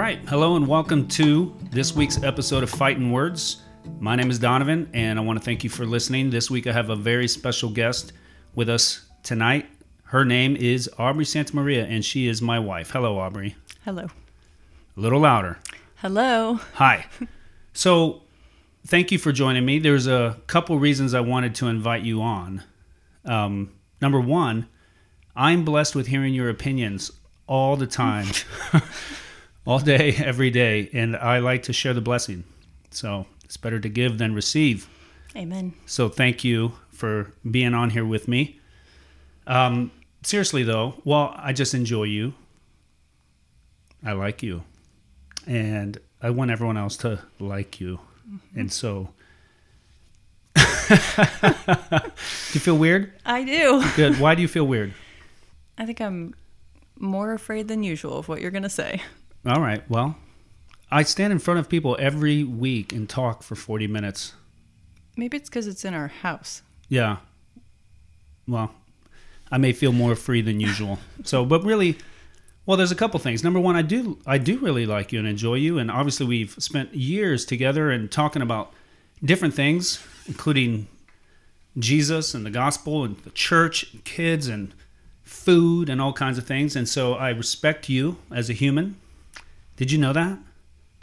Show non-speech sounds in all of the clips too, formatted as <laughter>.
All right. Hello and welcome to this week's episode of Fighting Words. My name is Donovan, and I want to thank you for listening. This week I have a very special guest with us tonight. Her name is Aubrey Santamaria, and she is my wife. Hello, Aubrey. Hello. A little louder. Hello. Hi. So, thank you for joining me. There's a couple reasons I wanted to invite you on. Um, number one, I'm blessed with hearing your opinions all the time, <laughs> all day, <laughs> every day, and I like to share the blessing. So, it's better to give than receive. Amen. So, thank you for being on here with me. Um, seriously, though, well, I just enjoy you. I like you. And I want everyone else to like you. And so. do <laughs> you feel weird? I do. Good. Why do you feel weird? <laughs> I think I'm more afraid than usual of what you're going to say. All right. Well, I stand in front of people every week and talk for 40 minutes. Maybe it's because it's in our house. Yeah. Well, I may feel more free than usual. <laughs> So, but really, well, there's a couple things. Number one, I do I do really like you and enjoy you, and obviously we've spent years together and talking about different things, including Jesus and the gospel and the church, and kids and food and all kinds of things. And so I respect you as a human. Did you know that?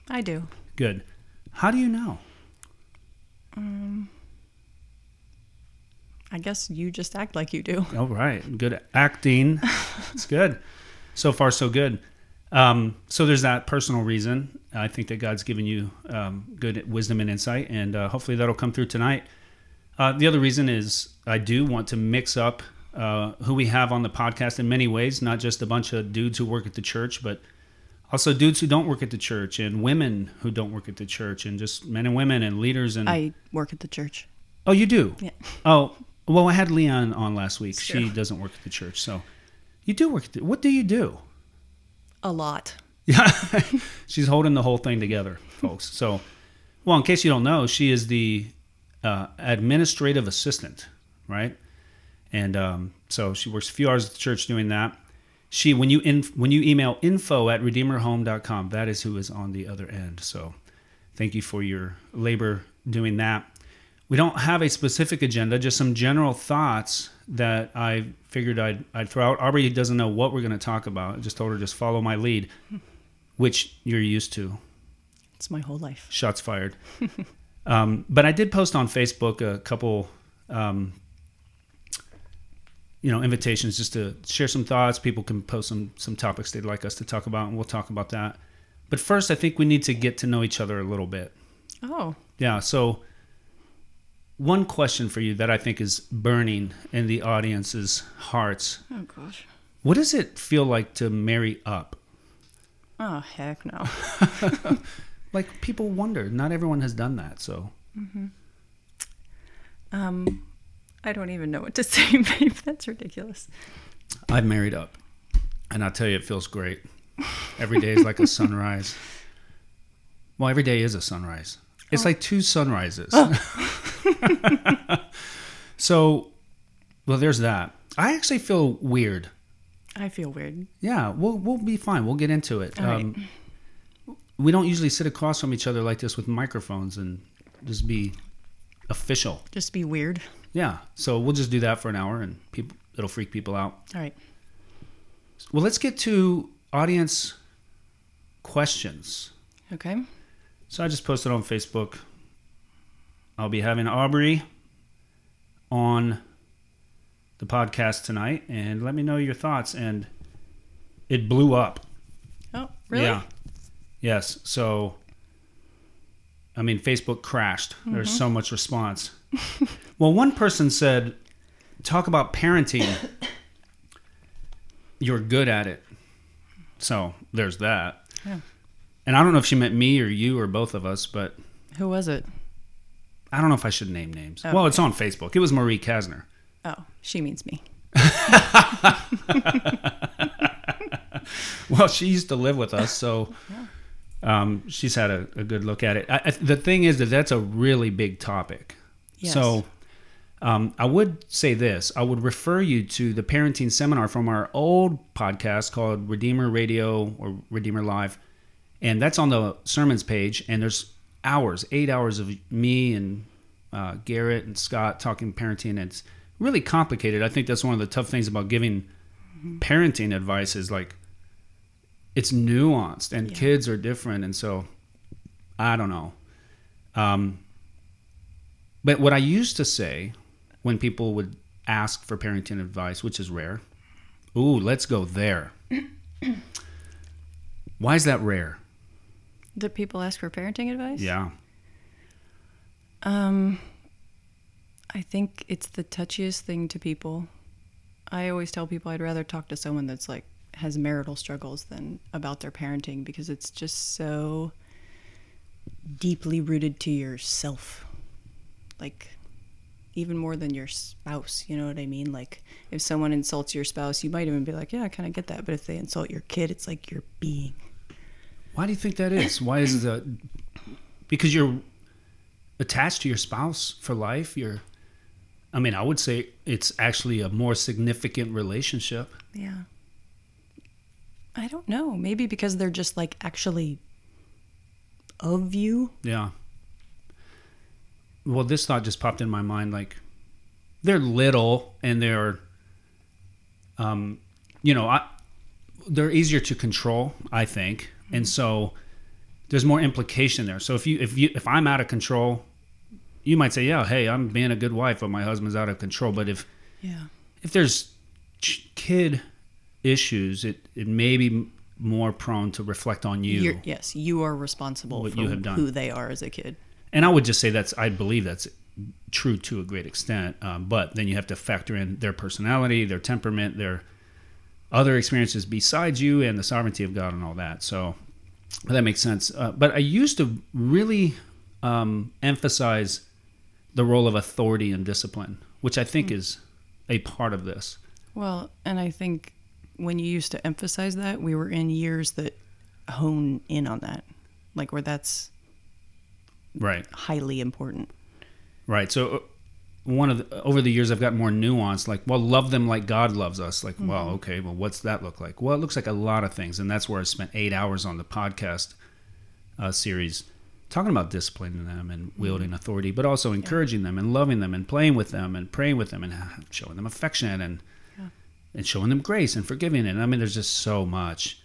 I do. Good. How do you know? Um, I guess you just act like you do. All right, good acting. <laughs> it's good. So far, so good. Um, so there's that personal reason. I think that God's given you um, good wisdom and insight, and uh, hopefully that'll come through tonight. Uh, the other reason is I do want to mix up uh, who we have on the podcast in many ways, not just a bunch of dudes who work at the church, but also dudes who don't work at the church, and women who don't work at the church, and just men and women and leaders. And I work at the church. oh, you do? Yeah. Oh, well, I had Leon on last week. It's She true. doesn't work at the church, so you do work. At the, what do you do? A lot. Yeah, <laughs> she's holding the whole thing together, folks. So, well, in case you don't know, she is the uh, administrative assistant, right? And um, so she works a few hours at the church doing that. She, when you in, when you email info at redeemerhome.com, that is who is on the other end. So, thank you for your labor doing that. We don't have a specific agenda, just some general thoughts that I figured I'd, I'd throw out. Aubrey doesn't know what we're going to talk about. I just told her just follow my lead, <laughs> which you're used to. It's my whole life. Shots fired. <laughs> um, but I did post on Facebook a couple, um, you know, invitations just to share some thoughts. People can post some some topics they'd like us to talk about, and we'll talk about that. But first, I think we need to get to know each other a little bit. Oh, Yeah. So, one question for you that I think is burning in the audience's hearts: oh gosh. What does it feel like to marry up? Oh heck no. <laughs> Like people wonder. Not everyone has done that. So, Um, I don't even know what to <laughs> say, babe. That's ridiculous. I've married up, and I'll tell you, it feels great. Every day is like a <laughs> sunrise. Well, every day is a sunrise. It's like two sunrises. <laughs> so, well, there's that. I actually feel weird. I feel weird. Yeah, we'll we'll be fine. We'll get into it. All right. Um, we don't usually sit across from each other like this with microphones and just be official. Just be weird. Yeah, so we'll just do that for an hour, and people it'll freak people out. All right. Well, let's get to audience questions. Okay. So I just posted on Facebook. I'll be having Aubrey on the podcast tonight, and let me know your thoughts. And it blew up. Oh, really? Yeah. Yes. So, I mean, Facebook crashed. There's mm-hmm. so much response. <laughs> well, one person said, talk about parenting. <coughs> You're good at it. So, there's that. Yeah. And I don't know if she meant me or you or both of us, but Who was it? I don't know if I should name names. Oh, well, it's on Facebook. It was Marie Kasner. Oh, she means me. <laughs> Well, she used to live with us, so um, she's had a, a good look at it. I, I, the thing is that that's a really big topic. Yes. So um, I would say this I would refer you to the parenting seminar from our old podcast called Redeemer Radio or Redeemer Live. and that's on the sermons page. And there's hours, eight hours of me and uh, Garrett and Scott talking parenting. It's really complicated. I think that's one of the tough things about giving parenting advice is like it's nuanced and Yeah. kids are different, and so I don't know. Um, but what I used to say when people would ask for parenting advice, which is rare, ooh, let's go there. <clears throat> Why is that rare? That people ask for parenting advice? Yeah. Um, I think it's the touchiest thing to people. I always tell people I'd rather talk to someone that's like has marital struggles than about their parenting because it's just so deeply rooted to yourself. Like even more than your spouse, you know what I mean? Like if someone insults your spouse, you might even be like, "Yeah, I kind of get that." But if they insult your kid, it's like you're being Why do you think that is? Why is it? A, because you're attached to your spouse for life. You're. I mean, I would say it's actually a more significant relationship. Yeah. I don't know. Maybe because they're just like actually of you. Yeah. Well, this thought just popped in my mind. Like, they're little and they're, um, you know, I, they're easier to control, I think, and so there's more implication there. So if you if you if I'm out of control, you might say, yeah, hey, I'm being a good wife, but my husband's out of control. But if Yeah. if there's ch- kid issues, it it may be more prone to reflect on you. You're, yes, you are responsible for you who they are as a kid. And I would just say that's I believe that's true to a great extent. Um, but then you have to factor in their personality, their temperament, their other experiences besides you, and the sovereignty of God and all that. So that makes sense. Uh, but I used to really um, emphasize the role of authority and discipline, which I think is a part of this. Well, and I think when you used to emphasize that, we were in years that hone in on that, like where that's Right. highly important. Right. So uh, one of the, over the years, I've gotten more nuanced. Like, well, love them like God loves us. Like, well, okay, well, what's that look like? Well, it looks like a lot of things, and that's where I spent eight hours on the podcast uh, series talking about disciplining them and wielding authority, but also encouraging them and loving them and playing with them and praying with them and showing them affection and Yeah. and showing them grace and forgiving it. I mean, there's just so much.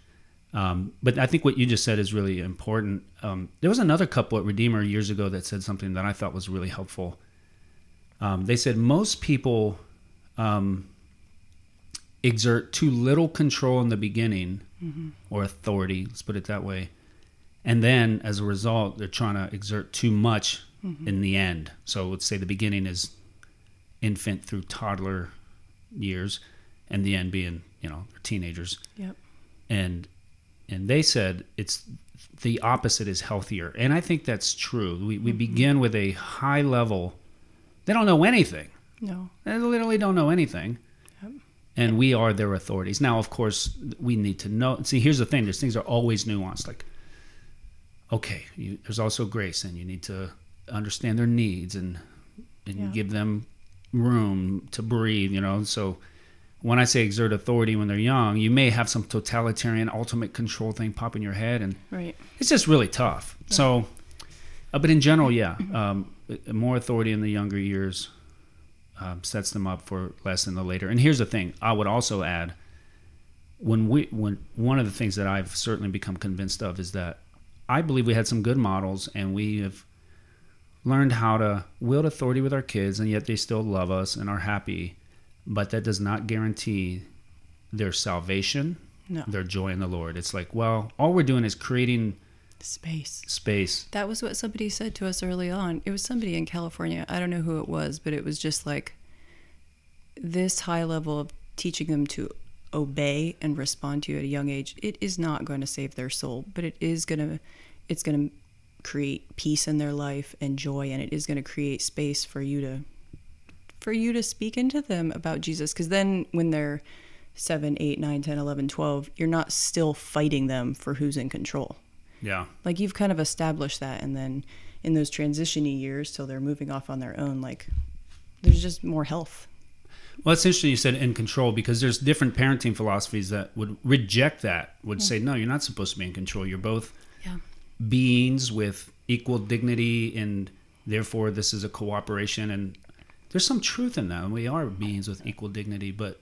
Um, but I think what you just said is really important. Um, there was another couple at Redeemer years ago that said something that I thought was really helpful. Um, they said most people um, exert too little control in the beginning or authority, let's put it that way. And then as a result, they're trying to exert too much in the end. So let's say the beginning is infant through toddler years and the end being, you know, teenagers Yep. and and they said it's the opposite is healthier. And i think that's true. We, we mm-hmm. begin with a high level they don't know anything. No. they literally don't know anything. Yep. and we are their authorities. Now of course we need to know see here's the thing these things are always nuanced like okay you, there's also grace and you need to understand their needs and and Yeah. give them room to breathe you know? So when I say exert authority when they're young, you may have some totalitarian ultimate control thing pop in your head, and Right. it's just really tough. So, uh, but in general, yeah, um, more authority in the younger years um, sets them up for less in the later. And here's the thing: I would also add, when we, when one of the things that I've certainly become convinced of is that I believe we had some good models, and we have learned how to wield authority with our kids, and yet they still love us and are happy. But that does not guarantee their salvation, No. their joy in the Lord. It's like, well, all we're doing is creating Space. space. That was what somebody said to us early on. It was somebody in California. I don't know who it was, but it was just like this high level of teaching them to obey and respond to you at a young age. It is not going to save their soul, but it is going to it's going to create peace in their life and joy and it is going to create space for you to for you to speak into them about Jesus cuz then when they're 7, 8, 9, 10, 11, 12, you're not still fighting them for who's in control Yeah. like you've kind of established that and then in those transitiony years till they're moving off on their own like there's just more health Well, it's interesting you said in control because there's different parenting philosophies that would reject that, would mm. say, no, you're not supposed to be in control. You're both Yeah. beings with equal dignity and therefore this is a cooperation and there's some truth in that we are beings with equal dignity but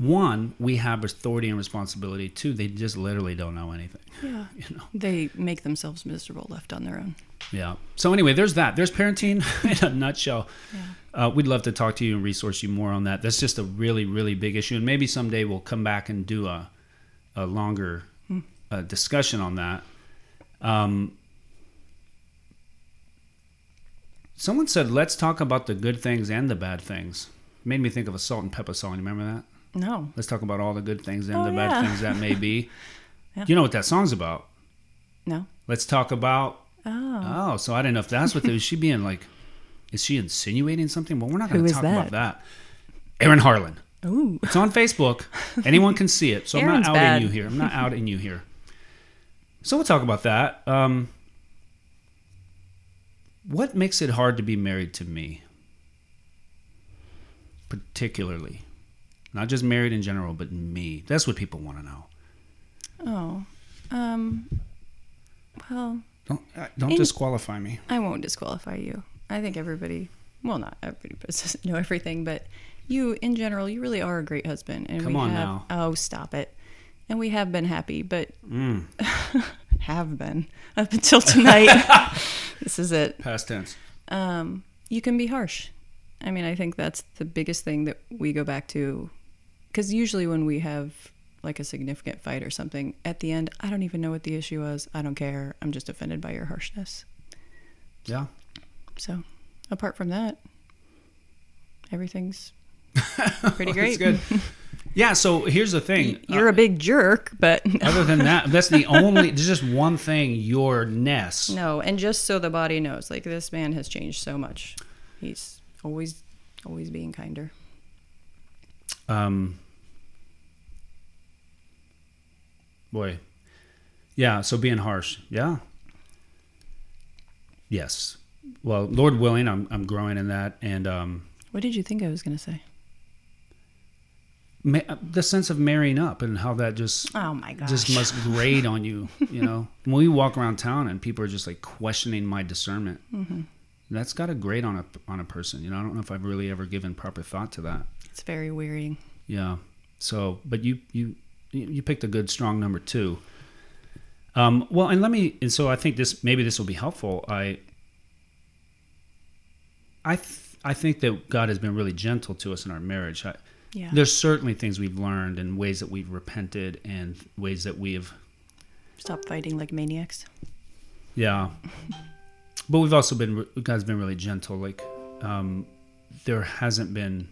one we have authority and responsibility. Two they just literally don't know anything. Yeah. <laughs> you know? They make themselves miserable left on their own. yeah. So anyway there's that. There's parenting <laughs> in a nutshell. Uh, we'd love to talk to you and resource you more on that. That's just a really really big issue and maybe someday we'll come back and do a, a longer uh, discussion on that. Um, someone said let's talk about the good things and the bad things made me think of a Salt-N-Pepa song you remember that No. let's talk about all the good things and Oh, the bad yeah. things that may be <laughs> Yeah. you know what that song's about No. let's talk about Oh. Oh, so I didn't know if that's what is she being like? Is she insinuating something? Well, we're not going to talk about that? that. Aaron Harlan. Ooh. It's on Facebook. <laughs> Anyone can see it. So I'm not outing bad. you here. I'm not outing you here. So we'll talk about that. Um, what makes it hard to be married to me? Particularly. Not just married in general, but me. That's what people want to know. Oh. Um. Well, Don't uh, don't In- disqualify me. I won't disqualify you. I think everybody, well, not everybody doesn't <laughs> know everything, but you, in general, you really are a great husband. And Come we on have, now. Oh, stop it. And we have been happy, but Mm, <laughs> have been up until tonight. <laughs> this is it. past tense. Um, you can be harsh. I mean, I think that's the biggest thing that we go back to. Because usually when we have like a significant fight or something, at the end, I don't even know what the issue was. I don't care. I'm just offended by your harshness. Yeah. So, apart from that, everything's <laughs> pretty great. good. <laughs> Yeah, so here's the thing. You're a big jerk, but <laughs> Other than that, that's the only. There's just one thing. Your ness. no. And just so the body knows, like this man has changed so much. He's always, always being kinder. Um. Boy. Yeah. So being harsh. Yeah. Yes. Well, Lord willing, I'm I'm growing in that, and um, What did you think I was going to say? Ma- the sense of marrying up and how that just Oh my god just must grade on you. You know, <laughs> when we walk around town and people are just like questioning my discernment, Mm-hmm. that's got to grade on a on a person. You know, I don't know if I've really ever given proper thought to that. It's very wearying. Yeah. So, but you you you picked a good strong number two. Um, well, and let me. And so I think this maybe this will be helpful. I I th- I think that God has been really gentle to us in our marriage. I, Yeah. There's certainly things we've learned and ways that we've repented and ways that we have stopped fighting like maniacs. Yeah, but we've also been God's been really gentle. Like um, there hasn't been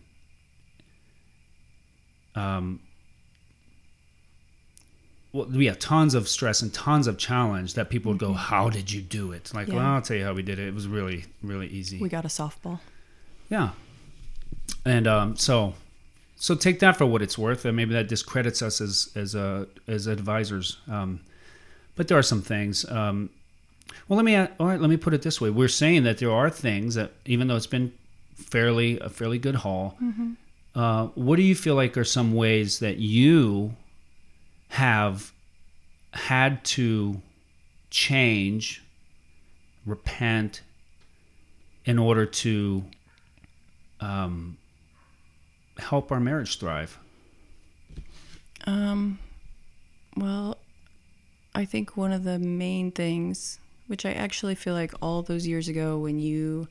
um, well, we have tons of stress and tons of challenge that people would go, "How did you do it?" Like, Yeah. well, I'll tell you how we did it. It was really, really easy. We got a softball. Yeah. And um, so, so take that for what it's worth. And maybe that discredits us as as uh, as advisors. Um, but there are some things. Um, well, let me all right. Let me put it this way: We're saying that there are things that, even though it's been fairly a fairly good haul, uh, what do you feel like are some ways that you have had to change, repent, in order to um, help our marriage thrive? Um, well, I think one of the main things, which I actually feel like all those years ago when you,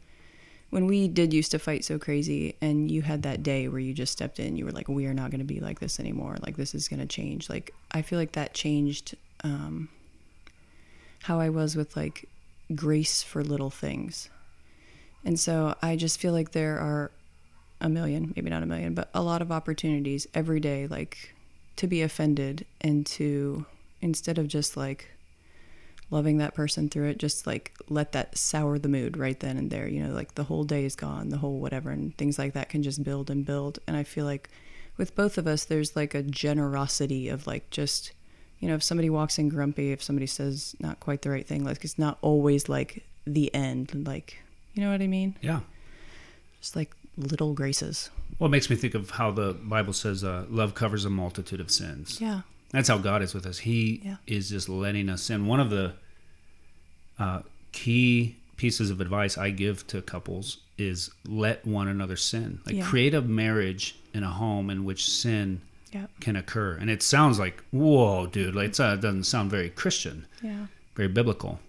when we did used to fight so crazy and you had that day where you just stepped in, you were like, we are not going to be like this anymore. Like, this is going to change. Like, I feel like that changed um, how I was with like grace for little things. And so I just feel like there are a million, maybe not a million, but a lot of opportunities every day, like to be offended and to instead of just like loving that person through it, just like let that sour the mood right then and there. You know, like the whole day is gone, the whole whatever, and things like that can just build and build. And I feel like with both of us, there's like a generosity of like just, you know, if somebody walks in grumpy, if somebody says not quite the right thing, like it's not always like the end. Like, you know what I mean? Yeah. Just like little graces. Well, it makes me think of how the Bible says, uh, "Love covers a multitude of sins." Yeah. That's how God is with us. He Yeah. is just letting us in. One of the uh, key pieces of advice I give to couples is let one another sin. Like Yeah. create a marriage in a home in which sin Yeah. can occur. And it sounds like, whoa, dude, like it's, uh, it doesn't sound very Christian, Yeah. very biblical.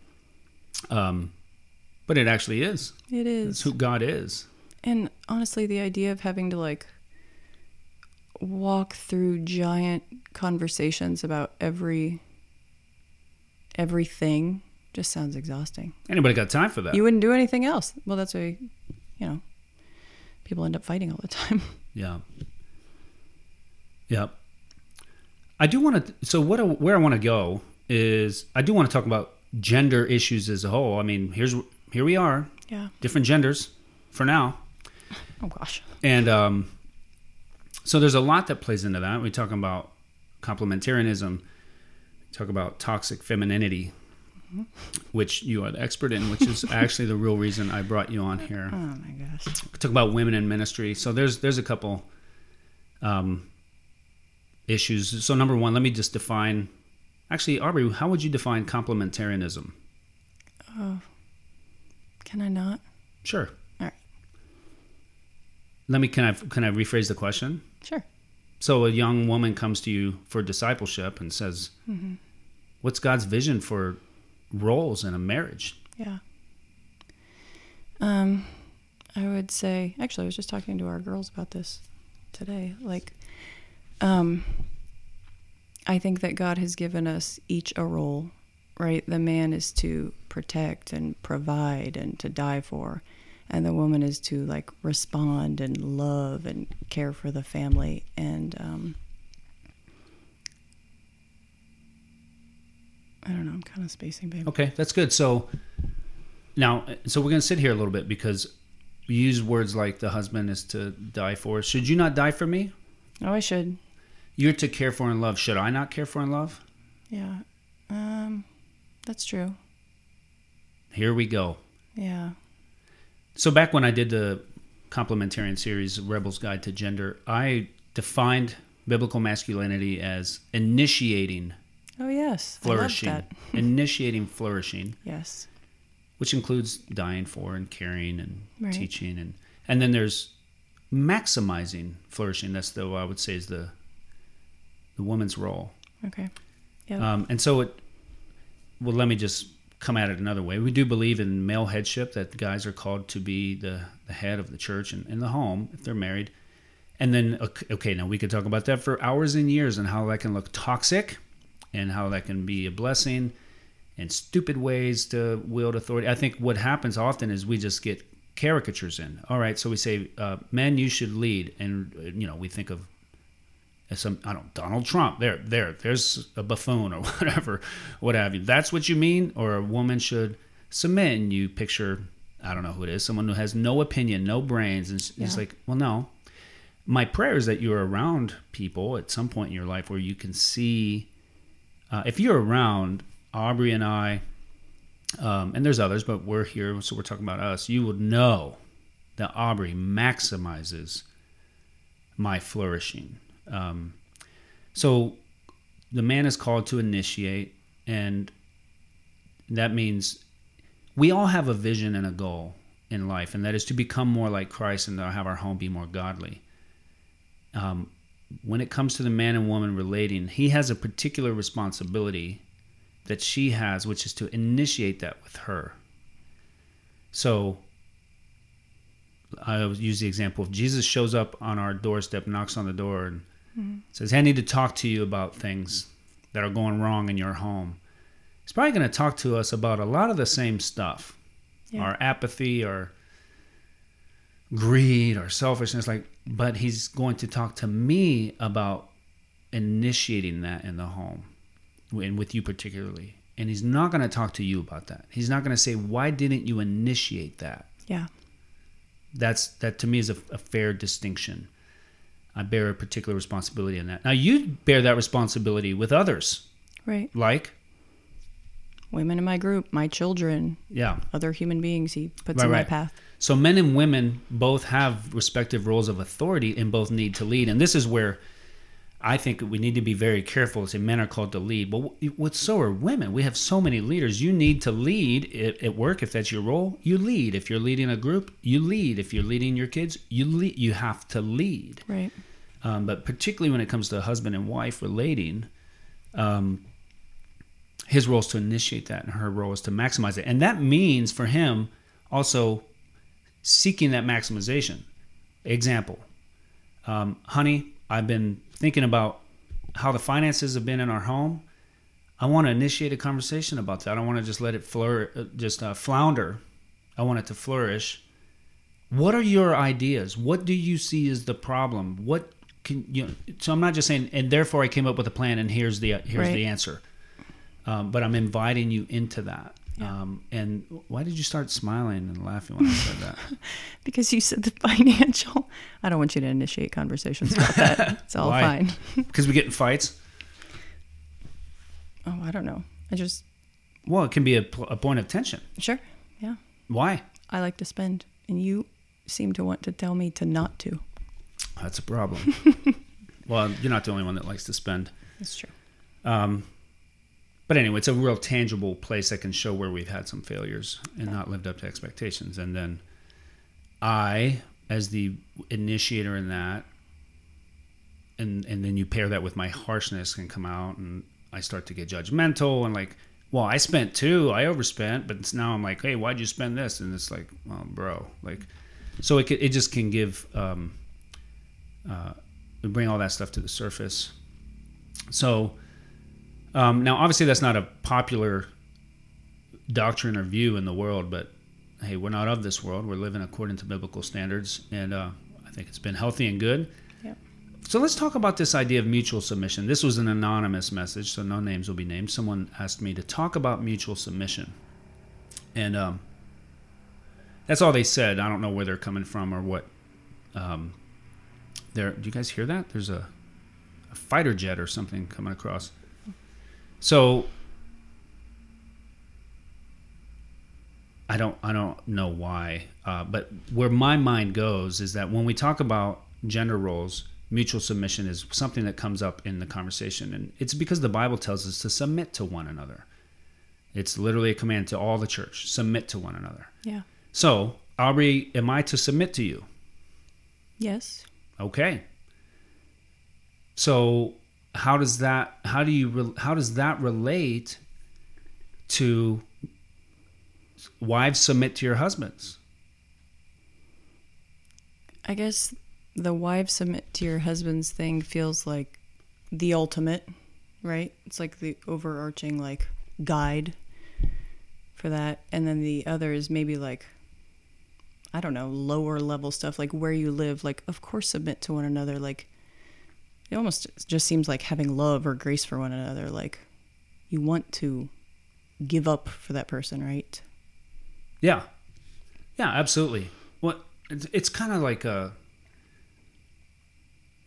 Um, but it actually is. It It's is. who God is. And honestly, the idea of having to like walk through giant conversations about every everything just sounds exhausting. Anybody got time for that? You wouldn't do anything else. Well, that's why, you know, people end up fighting all the time. <laughs> Yeah. Yep. I do want to. So what? Where I want to go is I do want to talk about gender issues as a whole. I mean, here's here we are, Yeah. different genders for now, Oh gosh. and um, so there's a lot that plays into that. We talk about complementarianism, talk about toxic femininity, which you are the expert in, which is <laughs> actually the real reason I brought you on here. Oh my gosh. talk about women in ministry. So there's there's a couple um, issues. So number one, let me just define. Actually, Aubrey, how would you define complementarianism? Oh. Can I not? Sure. Let me can I can I rephrase the question? Sure. So a young woman comes to you for discipleship and says, "What's God's vision for roles in a marriage?" Yeah. Um, I would say actually, I was just talking to our girls about this today. Like, um, I think that God has given us each a role, right? The man is to protect and provide and to die for, and the woman is to like respond and love and care for the family. And um, I don't know. I'm kind of spacing, babe. Okay, that's good. So now, so we're going to sit here a little bit because we use words like the husband is to die for. Should you not die for me? Oh, I should. You're to care for and love. Should I not care for and love? Yeah. Um, that's true. Here we go. Yeah. So back when I did the complementarian series, Rebel's Guide to Gender, I defined biblical masculinity as initiating Oh yes. flourishing, I love that. <laughs> <laughs> initiating flourishing, Yes. which includes dying for and caring and Right. teaching, and and then there's maximizing flourishing. That's the I would say is the the woman's role. Okay. Yeah. Um, and so it, well, let me just come at it another way. We do believe in male headship, that guys are called to be the, the head of the church and in the home if they're married. And then, ok- okay, now we could talk about that for hours and years and how that can look toxic and how that can be a blessing and stupid ways to wield authority. I think what happens often is we just get caricatures in. All right, so we say, uh, men, you should lead. And, you know, we think of some I don't Donald Trump. There, there, there's a buffoon or <laughs> whatever, what have you. That's what you mean, or a woman should submit, and you picture I don't know who it is, someone who has no opinion, no brains, and it's, it's like, well, no. My prayer is that you're around people at some point in your life where you can see. Uh, if you're around Aubrey and I, um, and there's others, but we're here, so we're talking about us. You would know that Aubrey maximizes my flourishing. Um, so the man is called to initiate, and that means we all have a vision and a goal in life, and that is to become more like Christ and to have our home be more godly. Um, when it comes to the man and woman relating, he has a particular responsibility that she has, which is to initiate that with her. So I use the example of Jesus shows up on our doorstep, knocks on the door, and Mm-hmm. says, Hey, I need to talk to you about things that are going wrong in your home. He's probably going to talk to us about a lot of the same stuff Yeah. our apathy, our greed, our selfishness. Like, but he's going to talk to me about initiating that in the home, and with you particularly. And he's not going to talk to you about that. He's not going to say, Why didn't you initiate that? yeah. that's that to me is a, a fair distinction. I bear a particular responsibility in that. Now you bear that responsibility with others, Right. like Women in my group, my children, yeah. other human beings he puts Right, in my path. So men and women both have respective roles of authority and both need to lead. And this is where I think we need to be very careful. Say men are called to lead, but what so are women. We have so many leaders. You need to lead at, at work if that's your role. You lead. If you're leading a group, you lead. If you're leading your kids, you lead. You have to lead. Right. Um, but particularly when it comes to husband and wife relating, um, his role is to initiate that, and her role is to maximize it. And that means for him also seeking that maximization. Example, um, honey, I've been thinking about how the finances have been in our home. I want to initiate a conversation about that. I don't want to just let it flour, uh, just uh, flounder. I want it to flourish. What are your ideas? What do you see as the problem? What can you? Know, so I'm not just saying, and therefore I came up with a plan, and here's the here's right. the answer. Um, but I'm inviting you into that. Yeah. Um, and why did you start smiling and laughing when I said that? <laughs> because you said the financial. <laughs> I don't want you to initiate conversations about that. <laughs> It's all fine. Because we get in fights. Oh, I don't know. I just. Well, it can be a, a point of tension. Sure. Yeah. Why? I like to spend, and you seem to want to tell me to not to. That's a problem. <laughs> well, you're not the only one that likes to spend. That's true. Um, but anyway, it's a real tangible place that can show where we've had some failures and not lived up to expectations. And then I, as the initiator in that, and and then you pair that with my harshness can come out, and I start to get judgmental and like, well, I spent too, I overspent, but now I'm like, hey, why'd you spend this? And it's like, well, bro, like, so it it just can give, um, uh, bring all that stuff to the surface. So um, now, obviously, that's not a popular doctrine or view in the world, but hey, we're not of this world. We're living according to biblical standards, and uh, I think it's been healthy and good. Yep. So let's talk about this idea of mutual submission. This was an anonymous message, so no names will be named. Someone asked me to talk about mutual submission, and um, that's all they said. I don't know where they're coming from or what. Um, there, do you guys hear that? There's a, a fighter jet or something coming across. So I don't I don't know why, uh, but where my mind goes is that when we talk about gender roles, mutual submission is something that comes up in the conversation, and it's because the Bible tells us to submit to one another. It's literally a command to all the church: submit to one another. Yeah. So, Aubrey, am I to submit to you? Yes. Okay. So how does that how do you how does that relate to wives submit to your husbands? I guess the wives submit to your husbands thing feels like the ultimate right? It's like the overarching like guide for that. And then the other is maybe like i don't know lower level stuff like where you live like of course submit to one another like it almost just seems like having love or grace for one another like you want to give up for that person right? Yeah. Yeah absolutely. What it's, it's kind of like a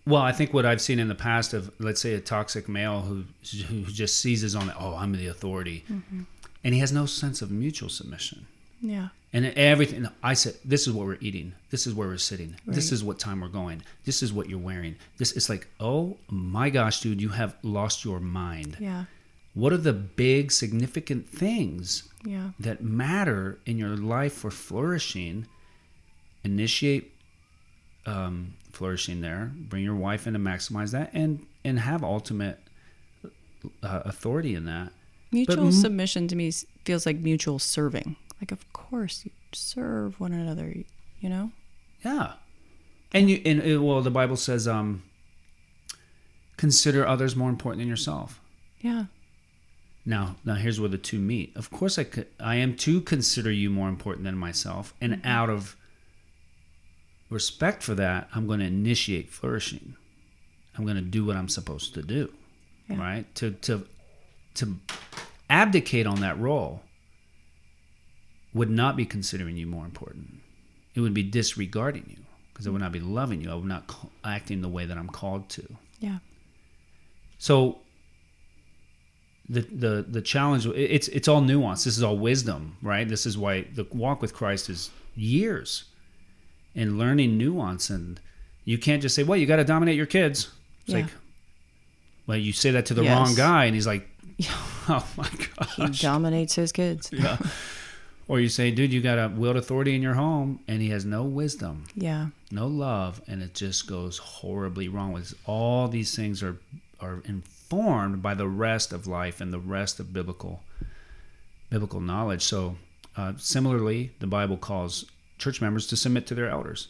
well i think what i've seen in the past of let's say a toxic male who who just seizes on the oh i'm the authority. Mm-hmm. and he has no sense of mutual submission. Yeah and everything i said this is what we're eating. This is where we're sitting. Right. this is what time we're going. This is what you're wearing. This is like oh my gosh dude you have lost your mind. Yeah. What are the big significant things yeah. that matter in your life for flourishing? Initiate um, flourishing there. Bring your wife in to maximize that and and have ultimate uh, authority in that. Mutual but, submission to me feels like mutual serving like, of course, you serve one another, you know? Yeah. And you, and uh, well, the Bible says, um, consider others more important than yourself. Yeah. Now, now here's where the two meet. Of course, I could, I am to consider you more important than myself, and mm-hmm. out of respect for that, I'm going to initiate flourishing. I'm going to do what I'm supposed to do, yeah. right? To to to abdicate on that role would not be considering you more important. It would be disregarding you because I would not be loving you. I would not acting the way that I'm called to. Yeah. So the the the challenge it's it's all nuance. This is all wisdom, right? This is why the walk with Christ is years in learning nuance and you can't just say, "Well, you got to dominate your kids." It's yeah. like Well, you say that to the Yes. wrong guy, and he's like, <laughs> "Oh my gosh." He dominates his kids. yeah. <laughs> Or you say, "Dude, you got a wield authority in your home, and he has no wisdom, Yeah. no love, and it just goes horribly wrong." With all these things are are informed by the rest of life and the rest of biblical biblical knowledge. So, uh, similarly, the Bible calls church members to submit to their elders.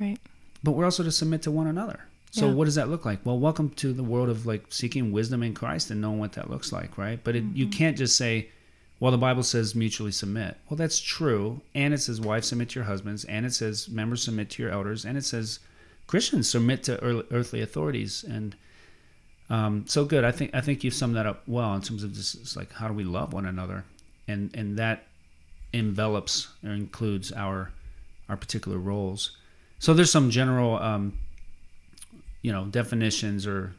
Right. but we're also to submit to one another. So Yeah. what does that look like? Well, welcome to the world of like seeking wisdom in Christ and knowing what that looks like, right? But it, you can't just say, well, the Bible says mutually submit. Well, that's true, and it says wives submit to your husbands, and it says members submit to your elders, and it says Christians submit to earthly authorities, and um, so good. I think I think you've summed that up well in terms of just like how do we love one another, and and that envelops or includes our our particular roles. So there's some general, um, you know, definitions or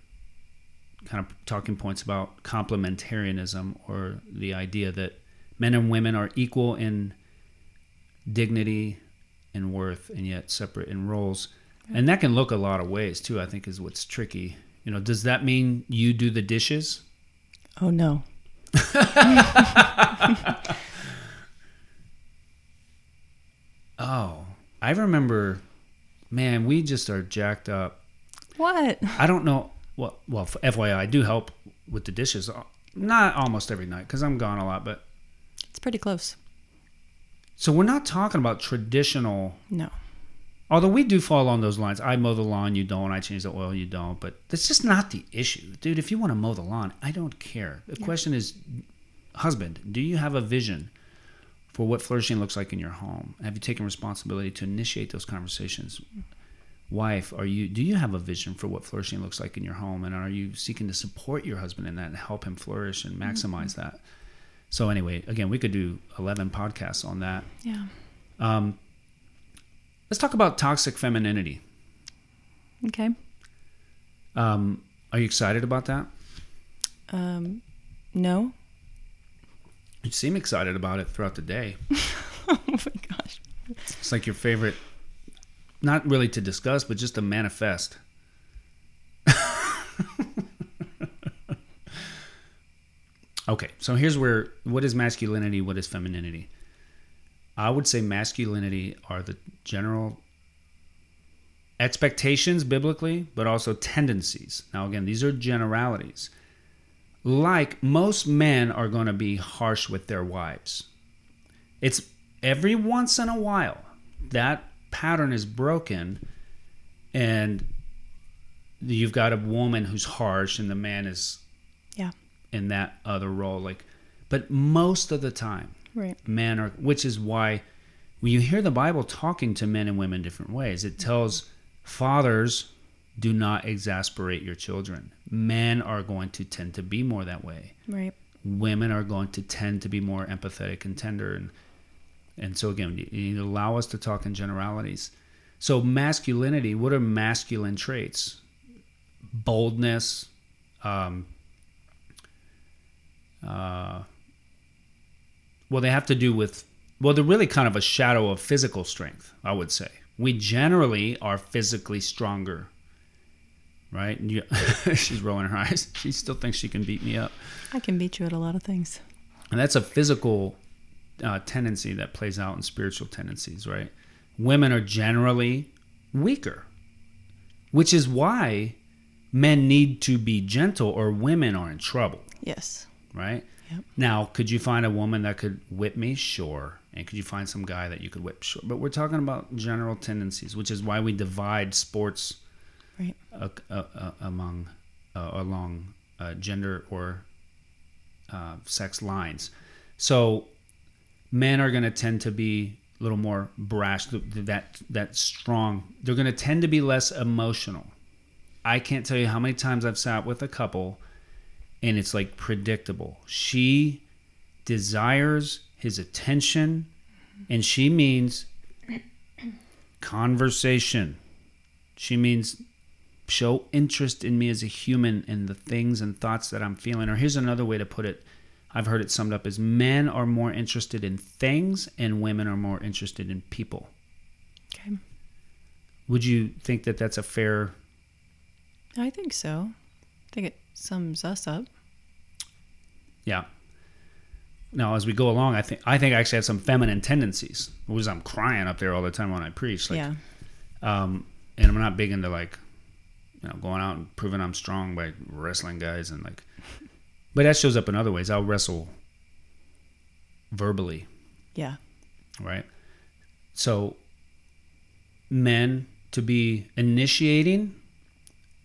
kind of talking points about complementarianism or the idea that men and women are equal in dignity and worth and yet separate in roles. And that can look a lot of ways too, I think is what's tricky. You know, does that mean you do the dishes? Oh no. <laughs> Oh, I remember, man, we just are jacked up What? I don't know. Well, well, FYI, I do help with the dishes. uh, Not almost every night because I'm gone a lot. But It's pretty close. so we're not talking about traditional. No. Although we do fall along those lines. I mow the lawn, you don't. I change the oil, you don't. But that's just not the issue, dude. If you want to mow the lawn, I don't care. The question is, husband, do you have a vision for what flourishing looks like in your home? Have you taken responsibility to initiate those conversations? Wife, are you? Do you have a vision for what flourishing looks like in your home, and are you seeking to support your husband in that and help him flourish and maximize that? So anyway, again, we could do eleven podcasts on that. Yeah. Um, let's talk about toxic femininity. Okay. Um, are you excited about that? Um, no. You seem excited about it throughout the day. <laughs> oh my gosh. It's like your favorite, not really to discuss, but just to manifest. <laughs> okay, so here's where what is masculinity? What is femininity? I would say masculinity are the general expectations biblically, but also tendencies. Now, again, these are generalities. Like most men are going to be harsh with their wives. It's every once in a while that pattern is broken, and you've got a woman who's harsh, and the man is Yeah. in that other role. Like, but most of the time, Right. men are which is why when you hear the bible talking to men and women different ways it tells fathers do not exasperate your children men are going to tend to be more that way Right. women are going to tend to be more empathetic and tender and and so again you need to allow us to talk in generalities. So masculinity what are masculine traits? Boldness um, uh, well they have to do with well they're really kind of a shadow of physical strength i would say. We generally are physically stronger right? You, <laughs> she's rolling her eyes. She still thinks she can beat me up. I can beat you at a lot of things. and that's a physical uh, tendency that plays out in spiritual tendencies, right? Women are generally weaker, which is why men need to be gentle or women are in trouble, Yes. right? Yep. Now, could you find a woman that could whip me? Sure. And could you find some guy that you could whip? Sure. But we're talking about general tendencies, which is why we divide sports Right. uh, uh, uh, among uh, along uh, gender or uh, sex lines. So men are going to tend to be a little more brash, th- th- that that strong. They're going to tend to be less emotional. I can't tell you how many times I've sat with a couple and it's like predictable. She desires his attention and she means conversation. She means show interest in me as a human and the things and thoughts that I'm feeling. Or here's another way to put it. I've heard it summed up as men are more interested in things and women are more interested in people. Okay. Would you think that that's a fair I think so. I think it sums us up. Yeah. Now, as we go along, I think I think I actually have some feminine tendencies. Was I'm crying up there all the time when I preach. Like, yeah. Um, and I'm not big into like, you know, going out and proving I'm strong by wrestling guys and like, but that shows up in other ways. I'll wrestle verbally, Yeah. right? So, men to be initiating,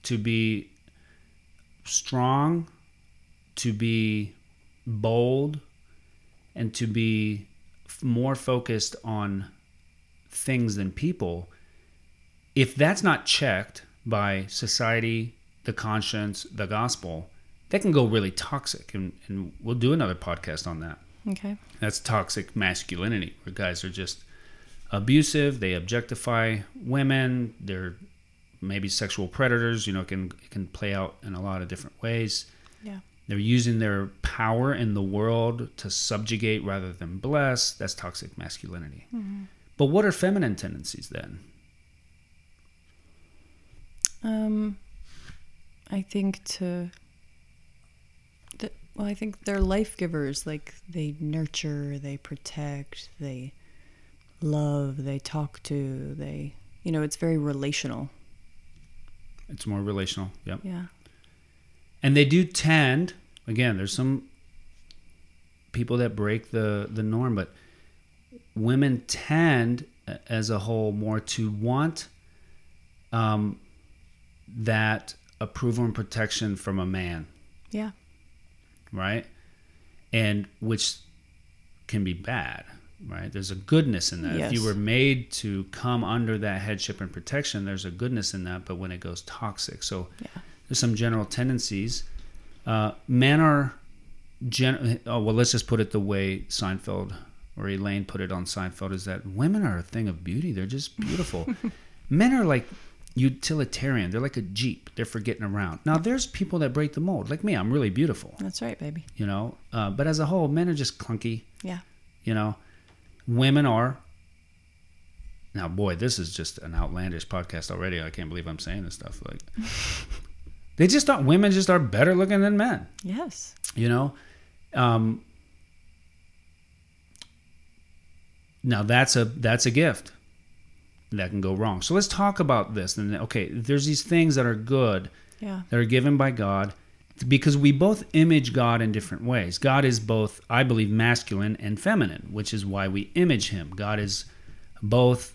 to be strong, to be bold, and to be f- more focused on things than people, if that's not checked by society, the conscience, the gospel, that can go really toxic. And, and we'll do another podcast on that. Okay. That's toxic masculinity, where guys are just abusive. They objectify women. They're maybe sexual predators. You know, it can it can play out in a lot of different ways. Yeah. They're using their power in the world to subjugate rather than bless. That's toxic masculinity. But what are feminine tendencies then? Um, I think to. Well, I think they're life givers. Like they nurture, they protect, they love, they talk to, they. You know, it's very relational. It's more relational. Yep. Yeah. and they do tend again there's some people that break the the norm but women tend as a whole more to want um, that approval and protection from a man Yeah. Right? And which can be bad right? There's a goodness in that. If you were made to come under that headship and protection there's a goodness in that but when it goes toxic. So Yeah. there's some general tendencies. Uh, men are gen- oh well let's just put it the way seinfeld or elaine put it on seinfeld is that women are a thing of beauty. They're just beautiful. <laughs> Men are like utilitarian. They're like a jeep. They're for getting around. Now there's people that break the mold. Like me i'm really beautiful. That's right, baby. you know? Uh, but as a whole men are just clunky. Yeah. you know? Women are. Now boy this is just an outlandish podcast already. I can't believe i'm saying this stuff like <laughs> they just are women just are better looking than men. Yes. you know? Um now that's a that's a gift that can go wrong so let's talk about this and okay there's these things that are good Yeah. that are given by God because we both image God in different ways. God is both, I believe, masculine and feminine, which is why we image him. God is both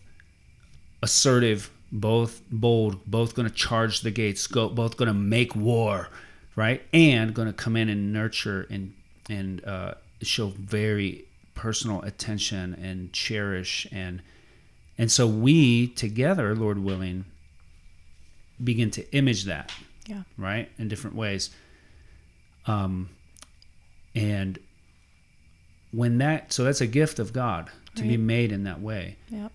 assertive, both bold, both going to charge the gates, go, both going to make war, right? And going to come in and nurture and and uh, show very personal attention and cherish and and so we together, Lord willing, begin to image that Yeah. right in different ways. Um and when that so that's a gift of god to be made in that way. Yep.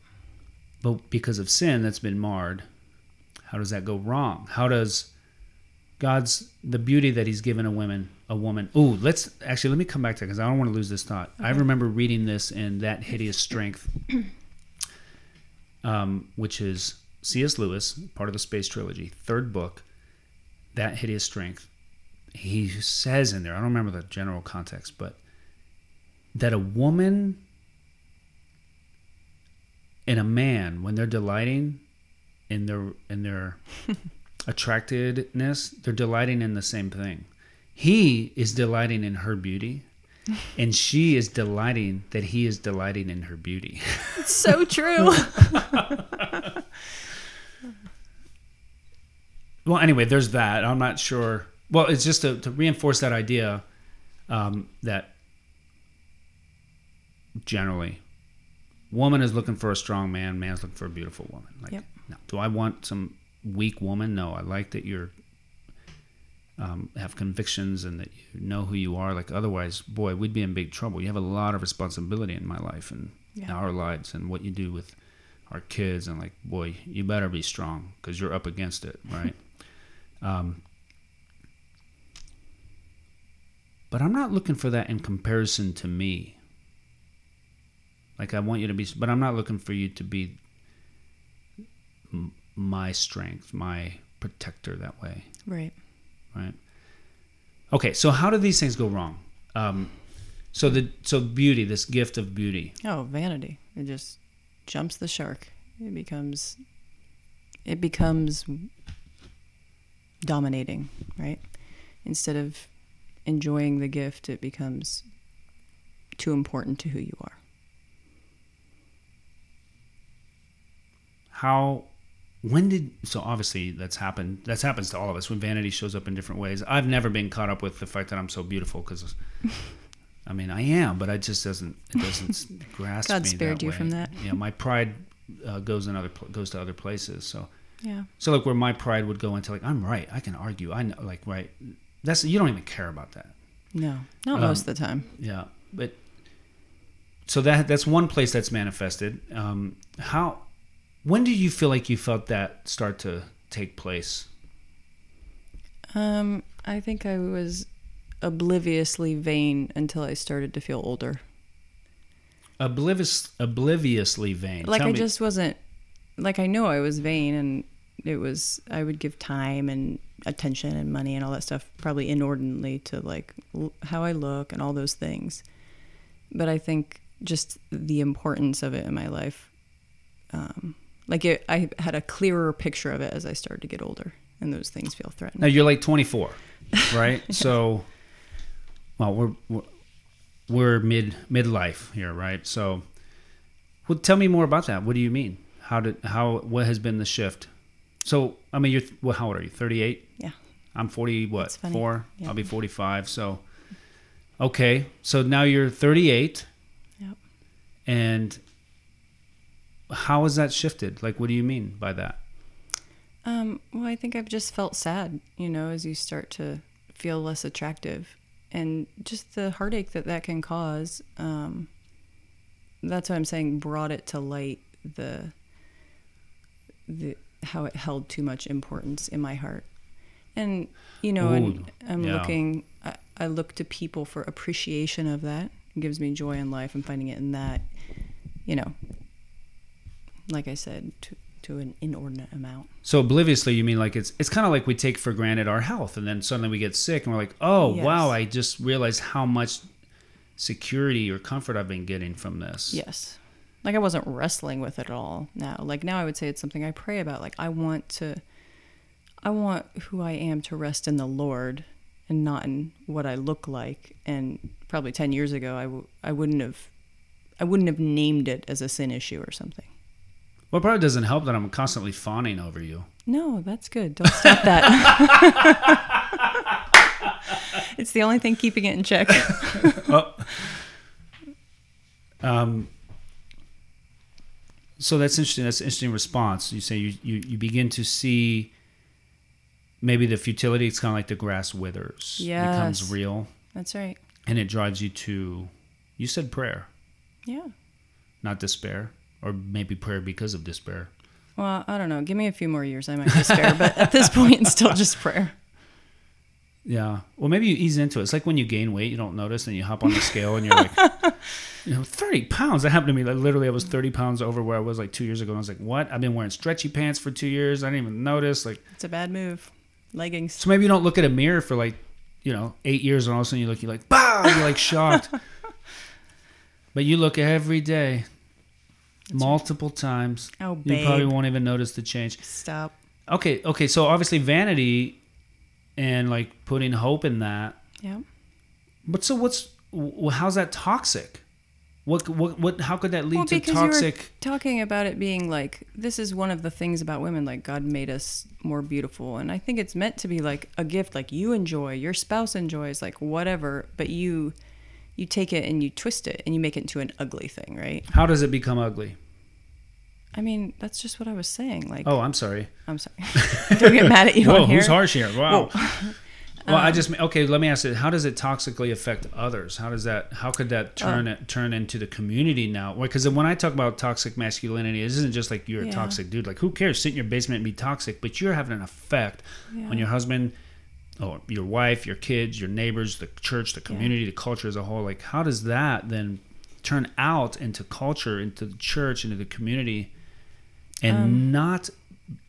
but because of sin that's been marred how does that go wrong? How does god's the beauty that he's given a woman a woman oh let's actually let me come back to that because i don't want to lose this thought. I remember reading this in that hideous strength um, which is cs lewis part of the space trilogy third book that hideous strength. He says in there i don't remember the general context but that a woman and a man when they're delighting in their in their <laughs> attractedness they're delighting in the same thing. He is delighting in her beauty and she is delighting that he is delighting in her beauty It's so true. <laughs> well anyway there's that i'm not sure well it's just to, to reinforce that idea um, that generally woman is looking for a strong man man's looking for a beautiful woman like Yep. no. do i want some weak woman no i like that you're um, have convictions and that you know who you are like otherwise boy we'd be in big trouble you have a lot of responsibility in my life and Yeah. our lives and what you do with our kids and like boy you better be strong because you're up against it right <laughs> um, but i'm not looking for that in comparison to me like i want you to be but i'm not looking for you to be m- my strength my protector that way right. Right Okay, so how do these things go wrong? Um, so the so beauty, this gift of beauty. Oh, vanity. It just jumps the shark. It becomes it becomes dominating, right? Instead of enjoying the gift, it becomes too important to who you are. How when did so obviously that's happened that's happens to all of us when vanity shows up in different ways i've never been caught up with the fact that i'm so beautiful because <laughs> i mean i am but it just doesn't it doesn't <laughs> grasp God me spared you way. from that. yeah my pride uh, goes in other goes to other places so Yeah. so like where my pride would go into like i'm right i can argue i know like right that's you don't even care about that No, not Um, most of the time. yeah but so that that's one place that's manifested um how when did you feel like you felt that start to take place Um, I think I was obliviously vain until I started to feel older. oblivious obliviously vain Like Tell I me- just wasn't like I know I was vain and it was I would give time and attention and money and all that stuff probably inordinately to like l- how I look and all those things. But I think just the importance of it in my life um like it, I had a clearer picture of it as I started to get older and those things feel threatened. now you're like 24 <laughs> right? So well we're, we're we're mid midlife here right? So well tell me more about that. What do you mean? How did how what has been the shift? So i mean you're well how old are you? 38 Yeah. i'm 40 what four? Yeah. i'll be 45 so okay. So now you're 38 Yep. and how has that shifted like what do you mean by that Um, well, I think I've just felt sad, you know, as you start to feel less attractive and just the heartache that that can cause. Um, that's what I'm saying brought it to light the, the, how it held too much importance in my heart. And, you know, and I'm yeah. looking, I, I look to people for appreciation of that. It gives me joy in life I'm finding it in that, you know, like I said, to, to an inordinate amount. So obliviously, you mean like it's it's kind of like we take for granted our health, and then suddenly we get sick, and we're like, oh Yes. wow, I just realized how much security or comfort I've been getting from this. Yes. Like I wasn't wrestling with it at all now. Like now I would say it's something I pray about. Like I want to I want who I am to rest in the Lord and not in what I look like. And probably 10 years ago I w- I wouldn't have I wouldn't have named it as a sin issue or something. Well, it probably doesn't help that I'm constantly fawning over you. No, that's good. Don't stop that. <laughs> it's the only thing keeping it in check. <laughs> oh. Um. So that's interesting. That's an interesting response. You say you, you, you begin to see maybe the futility. It's kind of like the grass withers. It becomes real, That's right. and it drives you to. You said prayer. Yeah. not despair, or maybe prayer because of despair. Well, I don't know. Give me a few more years. I might despair, but at this point, it's still just prayer. Yeah. Well, maybe you ease into it. It's like when you gain weight, you don't notice, and you hop on the scale, and you're like, <laughs> you know, 30 pounds. That happened to me. Like, literally, I was 30 pounds over where I was like two years ago. And I was like, what? I've been wearing stretchy pants for two years. I didn't even notice. Like, It's a bad move. Leggings. so maybe you don't look at a mirror for like, you know, eight years, and all of a sudden you look, you're like, bah, you're like shocked. <laughs> but you look every day, multiple times. Oh, You probably won't even notice the change. Stop. Okay, okay. So obviously vanity and like putting hope in that. Yeah. But so what's wh- how's that toxic? What what what how could that lead Well, to because you were toxic? talking about it being like this is one of the things about women. Like God made us more beautiful, and I think it's meant to be like a gift. Like you enjoy, your spouse enjoys, like whatever. But you, you take it and you twist it and you make it into an ugly thing, right? How does it become ugly? I mean, that's just what I was saying. Like, Oh, I'm sorry. I'm sorry. <laughs> Don't get mad at you Whoa, on here. who's harsh here? Wow. well, <laughs> Um, I just okay. Let me ask it. How does it toxically affect others? How does that? How could that turn Oh. it turn into the community now? Because when I talk about toxic masculinity, it isn't just like you're a toxic dude. Like who cares? Sit in your basement and be toxic, but you're having an effect Yeah. on your husband, or your wife, your kids, your neighbors, the church, the community, the culture as a whole. Like how does that then turn out into culture, into the church, into the community, and Um, not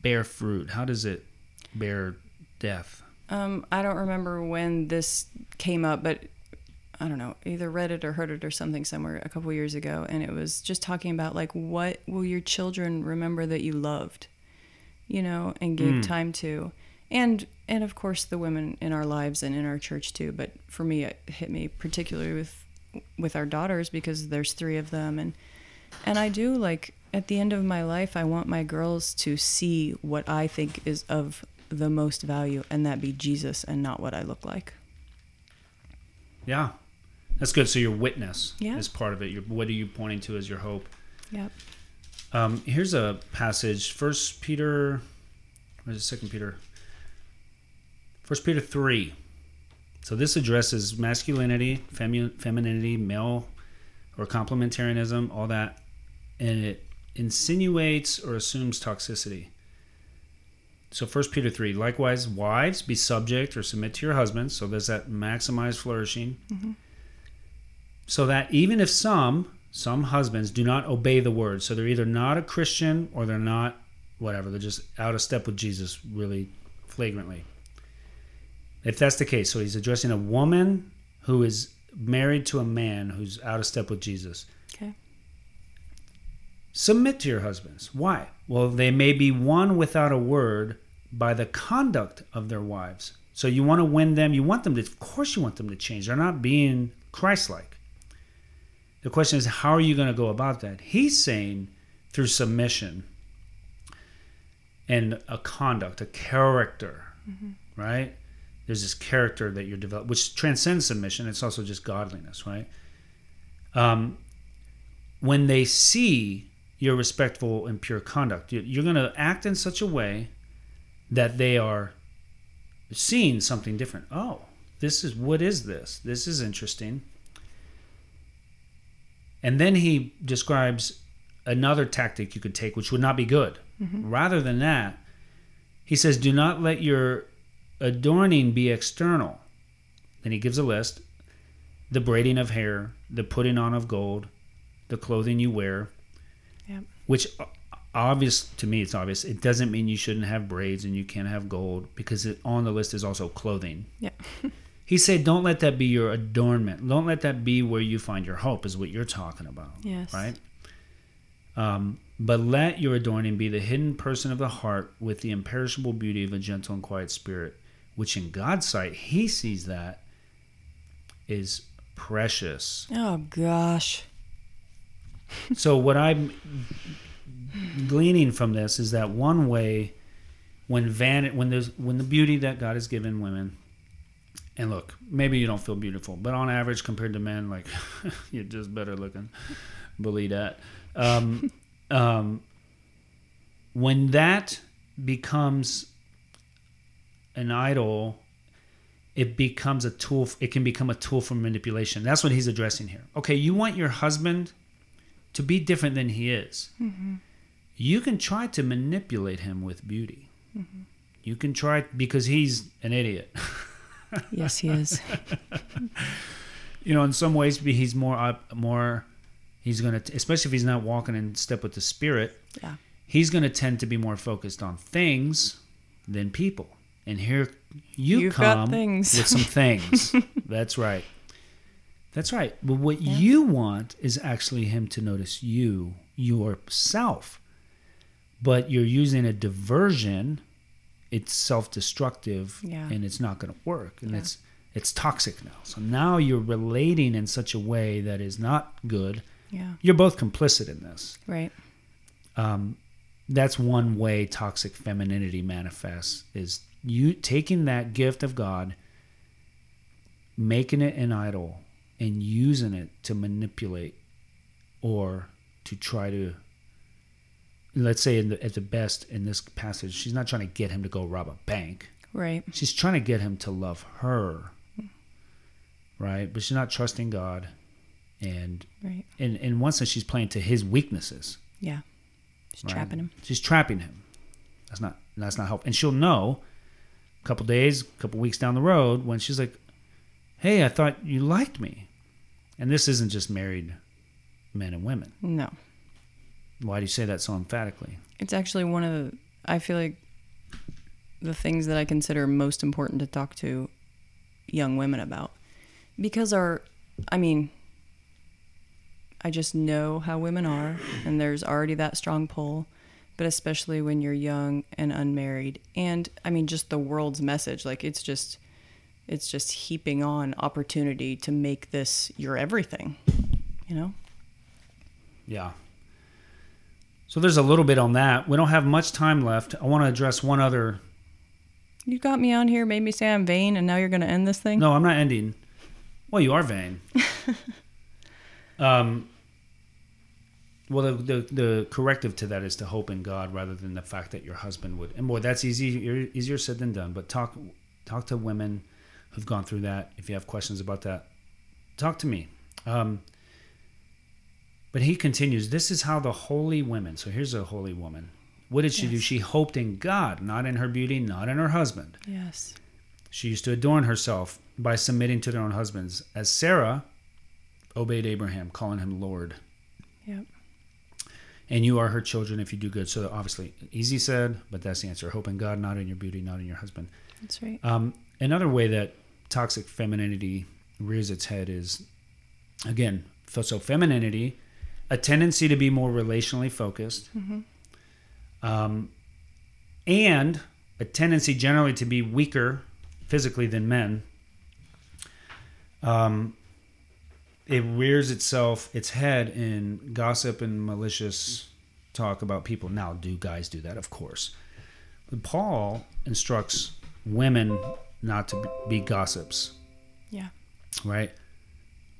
bear fruit? How does it bear death? Um, I don't remember when this came up, but I don't know, either read it or heard it or something somewhere a couple years ago, and it was just talking about like what will your children remember that you loved, you know, and gave Mm. time to, and and of course the women in our lives and in our church too. But for me, it hit me particularly with with our daughters because there's three of them, and and I do like at the end of my life, I want my girls to see what I think is of the most value, and that be Jesus and not what I look like. Yeah. That's good. So your witness Yeah. is part of it. Your, what are you pointing to as your hope? Yep. Um, here's a passage. First Peter, where's it? Second Peter. First Peter three. So this addresses masculinity, femi- femininity, male or complementarianism, all that, and it insinuates or assumes toxicity. So First Peter three. Likewise, wives, be subject or submit to your husbands. So there's that maximized flourishing. Mm-hmm. So that even if some some husbands do not obey the word, so they're either not a Christian or they're not whatever, they're just out of step with Jesus really flagrantly. If that's the case, so he's addressing a woman who is married to a man who's out of step with Jesus. Okay. Submit to your husbands. Why? Well, they may be won without a word by the conduct of their wives. So you want to win them. You want them to, of course, you want them to change. They're not being Christ like. The question is, how are you going to go about that? He's saying through submission and a conduct, a character, mm-hmm. right? There's this character that you're developing, which transcends submission. It's also just godliness, right? Um, when they see your respectful and pure conduct, you- you're going to act in such a way that they are seeing something different. Oh, this is what is this? This is interesting. And then he describes another tactic you could take, which would not be good. Rather than that, he says, Do not let your adorning be external. Then he gives a list the braiding of hair, the putting on of gold, the clothing you wear, Yep. which obvious to me it's obvious it doesn't mean you shouldn't have braids and you can't have gold because it, on the list is also clothing Yeah. <laughs> he said don't let that be your adornment don't let that be where you find your hope is what you're talking about Yes. right um, but let your adorning be the hidden person of the heart with the imperishable beauty of a gentle and quiet spirit which in god's sight he sees that is precious Oh gosh. so what I'm gleaning from this is that one way when van when there's when the beauty that God has given women and look, maybe you don't feel beautiful, but on average compared to men, like <laughs> you're just better looking. Believe that. Um, <laughs> um, when that becomes an idol, it becomes a tool. It can become a tool for manipulation. That's what he's addressing here. Okay, you want your husband to be different than he is. Mm-hmm. You can try to manipulate him with beauty. Mm-hmm. You can try because he's an idiot. <laughs> Yes, he is. <laughs> you know, in some ways, he's more up, more. He's gonna, especially if he's not walking in step with the spirit. Yeah. He's gonna tend to be more focused on things than people. And here you You've come things. with some <laughs> things. That's right. That's right. But what you want is actually him to notice you, yourself. But you're using a diversion. It's self-destructive, Yeah. and it's not going to work, and Yeah. it's it's toxic now. So now you're relating in such a way that is not good. Yeah. You're both complicit in this. Right. Um, that's one way toxic femininity manifests is you taking that gift of God, making it an idol, and using it to manipulate or to try to let's say in the, at the best in this passage she's not trying to get him to go rob a bank Right. she's trying to get him to love her right but she's not trusting god and Right. in, in one sense she's playing to his weaknesses Yeah. she's right? trapping him. She's trapping him. That's not that's not help. And she'll know a couple days, a couple weeks down the road when she's like, "Hey, I thought you liked me." And this isn't just married men and women. No. Why do you say that so emphatically? It's actually one of the, I feel like the things that I consider most important to talk to young women about. Because our, I mean, I just know how women are, and there's already that strong pull, but especially when you're young and unmarried. And I mean, just the world's message, like it's just, it's just heaping on opportunity to make this your everything, you know? Yeah. So there's a little bit on that. We don't have much time left. I want to address one other. You got me on here, made me say I'm vain, and now you're going to end this thing? No, I'm not ending. Well, you are vain. <laughs> um, well, the, the the corrective to that is to hope in God rather than the fact that your husband would. And boy, that's easy easier said than done. But talk talk to women who've gone through that. If you have questions about that, talk to me. Um, but he continues, This is how the holy women, so here's a holy woman. What did she do? She hoped in God, not in her beauty, not in her husband. Yes. She used to adorn herself by submitting to their own husbands, as Sarah obeyed Abraham, calling him Lord. Yep. And you are her children if you do good. So obviously, easy said, but that's the answer. Hope in God, not in your beauty, not in your husband. That's right. Um, another way that toxic femininity rears its head is, again, so femininity, a tendency to be more relationally focused, um, and a tendency generally to be weaker physically than men. Um, it rears itself its head in gossip and malicious talk about people. Now, do guys do that? Of course. But Paul instructs women not to be gossips, Yeah. right?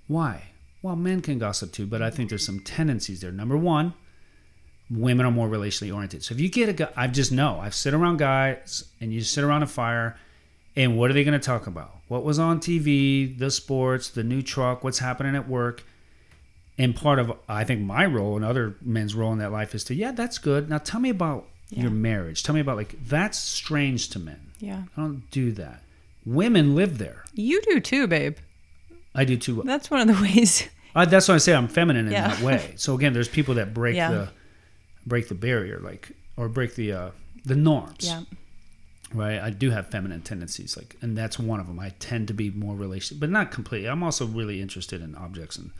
Why? Well, men can gossip too, but I think there's some tendencies there. Number one, women are more relationally oriented. So if you get a guy, I just know I've sit around guys and you sit around a fire, and what are they going to talk about? What was on TV, the sports, the new truck, what's happening at work. And part of, I think, my role and other men's role in that life is to, yeah, that's good. Now tell me about Yeah. your marriage. Tell me about, like, that's strange to men. Yeah. I don't do that. Women live there. You do too, babe. I do too. That's one of the <laughs> ways. Uh, that's why I say I'm feminine in Yeah. that way. <laughs> So again, there's people that break Yeah. the break the barrier, like or break the uh, the norms. Yeah. Right. I do have feminine tendencies, like, and that's one of them. I tend to be more relation, but not completely. I'm also really interested in objects and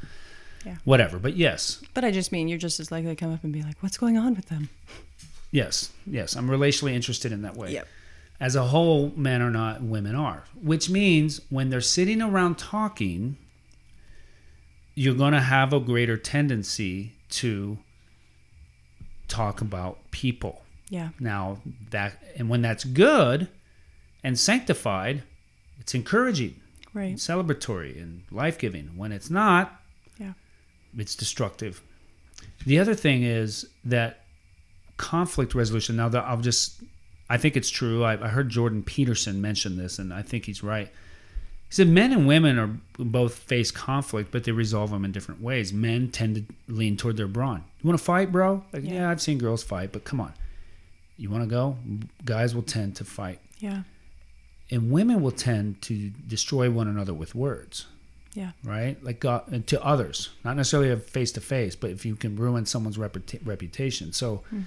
Yeah. whatever. But yes, But I just mean you're just as likely to come up and be like, "What's going on with them?" yes, yes. I'm relationally interested in that way. Yep. As a whole, men are not, women are. Which means when they're sitting around talking, you're going to have a greater tendency to talk about people. Yeah. Now that and when that's good and sanctified, it's encouraging, Right. celebratory, and life-giving. When it's not, Yeah. it's destructive. The other thing is that conflict resolution. Now, that I'll just, I think it's true. I, I heard Jordan Peterson mention this, and I think he's right. He said men and women are both face conflict, but they resolve them in different ways. Men tend to lean toward their brawn. You want to fight, bro? Like, Yeah. yeah, I've seen girls fight, but come on. You want to go? Guys will tend to fight, Yeah. and women will tend to destroy one another with words Yeah. right? Like God, and to others, not necessarily face to face, but if you can ruin someone's reputa- reputation. So, hmm.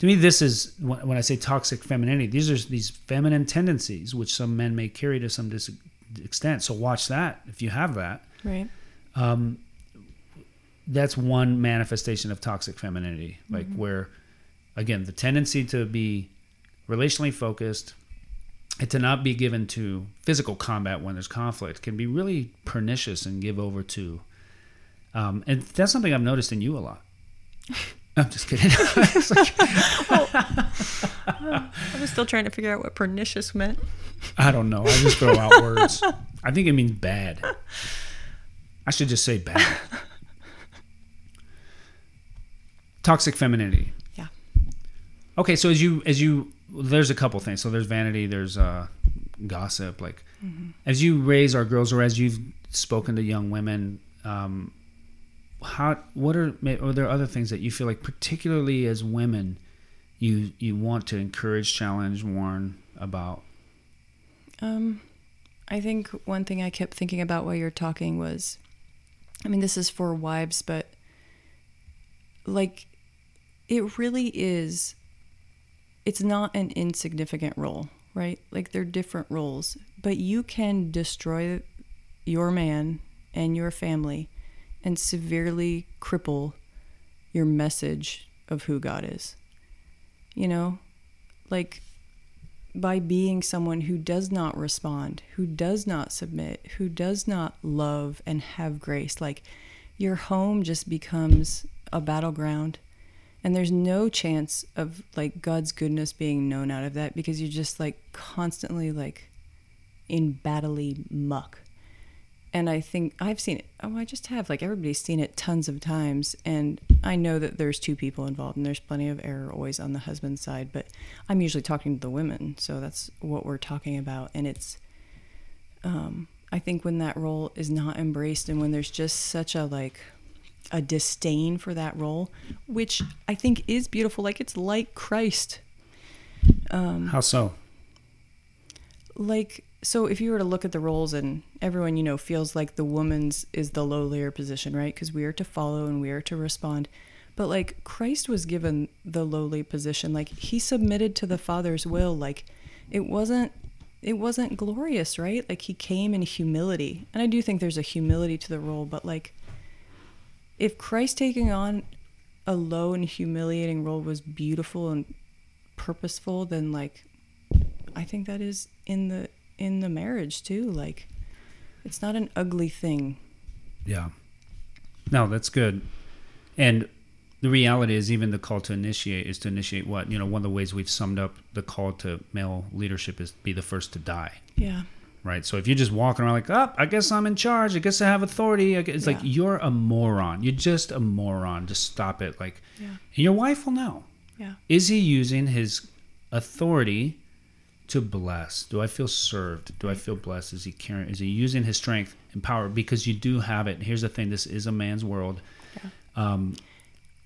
to me, this is when, when I say toxic femininity. These are these feminine tendencies which some men may carry to some dis- extent. So watch that if you have that. Right. Um, that's one manifestation of toxic femininity, like mm-hmm. where, again, the tendency to be relationally focused and to not be given to physical combat when there's conflict can be really pernicious and give over to. Um, and that's something I've noticed in you a lot. <laughs> I'm just kidding. <laughs> Like, I was still trying to figure out what pernicious meant. I don't know. I just throw out words. I think it means bad. I should just say bad. <laughs> Toxic femininity. Okay, so as you as you there's a couple things. So there's vanity, there's uh gossip like as you raise our girls or as you've spoken to young women um how what are are there other things that you feel like particularly as women you you want to encourage, challenge, warn about? Um, I think one thing I kept thinking about while you're talking was, I mean, this is for wives, but like, it really is. It's not an insignificant role, right? Like they're different roles, but you can destroy your man and your family and severely cripple your message of who God is. You know, like by being someone who does not respond, who does not submit, who does not love and have grace, like your home just becomes a battleground and there's no chance of like God's goodness being known out of that because you're just like constantly like in battly muck. And I think I've seen it. Oh, I just have. Like everybody's seen it tons of times. And I know that there's two people involved and there's plenty of error always on the husband's side. But I'm usually talking to the women. So that's what we're talking about. And it's, um, I think when that role is not embraced and when there's just such a like, a disdain for that role, which I think is beautiful. Like it's like Christ. Um, How so? Like so, if you were to look at the roles, and everyone you know feels like the woman's is the lowlier position, right? Because we are to follow and we are to respond. But like Christ was given the lowly position, like he submitted to the Father's will. Like it wasn't it wasn't glorious, right? Like he came in humility. And I do think there's a humility to the role, but like if Christ taking on a low and humiliating role was beautiful and purposeful, then like I think that is in the in the marriage too. Like it's not an ugly thing. Yeah. No, that's good. And the reality is even the call to initiate is to initiate what? You know, one of the ways we've summed up the call to male leadership is be the first to die. Yeah right? So if you're just walking around like, oh, I guess I'm in charge. I guess I have authority. It's yeah. like you're a moron. You're just a moron. Just stop it. Like, yeah. your wife will know. Yeah. Is he using his authority to bless? Do I feel served? Do I feel blessed? Is he caring? Is he using his strength and power? Because you do have it. Here's the thing: this is a man's world. Yeah. Um,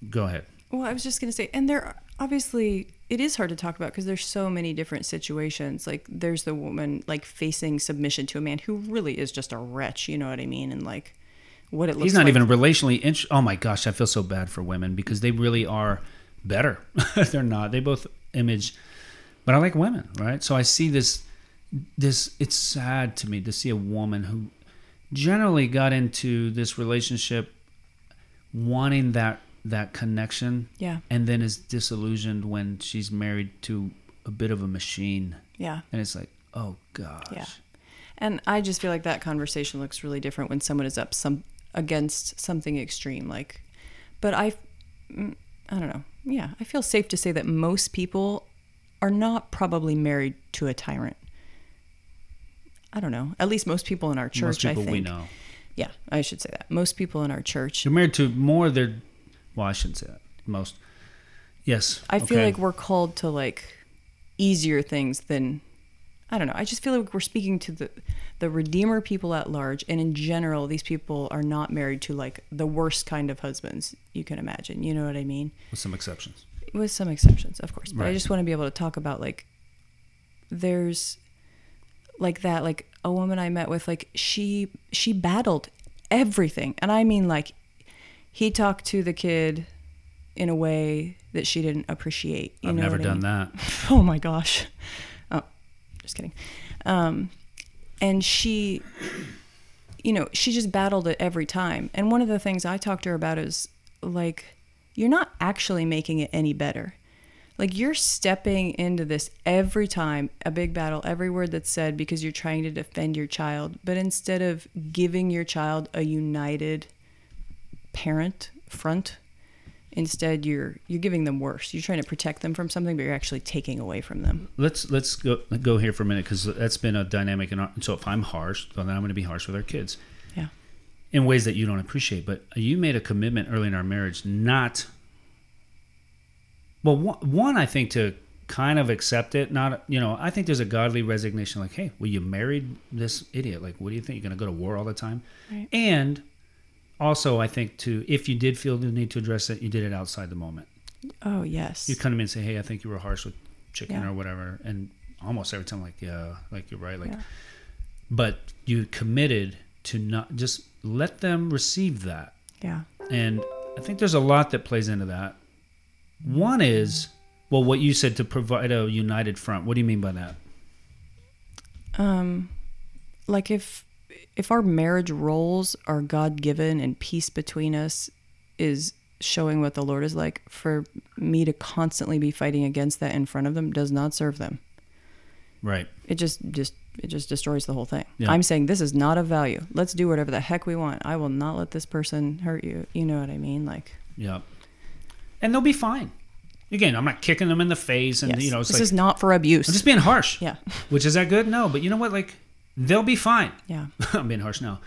go ahead. Well, I was just going to say, and there are obviously it is hard to talk about because there's so many different situations. Like there's the woman like facing submission to a man who really is just a wretch. You know what I mean? And like what it looks. He's not like. even relationally. Int- oh my gosh, I feel so bad for women because they really are better. <laughs> They're not. They both image, but I like women, right? So I see this. This it's sad to me to see a woman who generally got into this relationship wanting that that connection. Yeah. And then is disillusioned when she's married to a bit of a machine. Yeah. And it's like, oh gosh. Yeah. And I just feel like that conversation looks really different when someone is up some against something extreme like but I mm, I don't know. Yeah, I feel safe to say that most people are not probably married to a tyrant. I don't know. At least most people in our church, most people I think. we know. Yeah, I should say that. Most people in our church. They're married to more they're well, I shouldn't say that. Most. Yes. I feel like we're called to like easier things than I don't know. I just feel like we're speaking to the the redeemer people at large and in general these people are not married to like the worst kind of husbands you can imagine. You know what I mean? With some exceptions. With some exceptions, of course. But right. I just want to be able to talk about like there's like that like a woman I met with like she she battled everything. And I mean like he talked to the kid in a way that she didn't appreciate. You I've never done I mean? that. <laughs> Oh my gosh. Oh, just kidding. Um, and she, you know, she just battled it every time. And one of the things I talked to her about is like, you're not actually making it any better. Like you're stepping into this every time, a big battle, every word that's said because you're trying to defend your child. But instead of giving your child a united parent front. Instead you're you're giving them worse. You're trying to protect them from something but you're actually taking away from them. Let's let's go go here for a minute because that's been a dynamic and so if i'm harsh then i'm going to be harsh with our kids. Yeah. In ways that you don't appreciate but you made a commitment early in our marriage not well one i think to kind of accept it not you know i think there's a godly resignation like hey well you married this idiot like what do you think? You're going to go to war all the time? Right. and also, I think too, if you did feel the need to address it, you did it outside the moment. Oh yes. You come in and say, "Hey, I think you were harsh with chicken yeah. or whatever," and almost every time, like, "Yeah, like you're right." Like, yeah. but you committed to not just let them receive that. Yeah. And I think there's a lot that plays into that. One is, well, what you said to provide a united front. What do you mean by that? Um, like if if our marriage roles are God given and peace between us is showing what the Lord is like, for me to constantly be fighting against that in front of them does not serve them. Right. It just just it just destroys the whole thing. Yeah. I'm saying this is not of value. Let's do whatever the heck we want. I will not let this person hurt you. You know what I mean? Like Yeah. And they'll be fine. Again, I'm not kicking them in the face, and yes, you know, it's this like is not for abuse. I'm just being harsh. yeah. Which is that good? No, but you know what? Like they'll be fine. Yeah. <laughs> I'm being harsh now.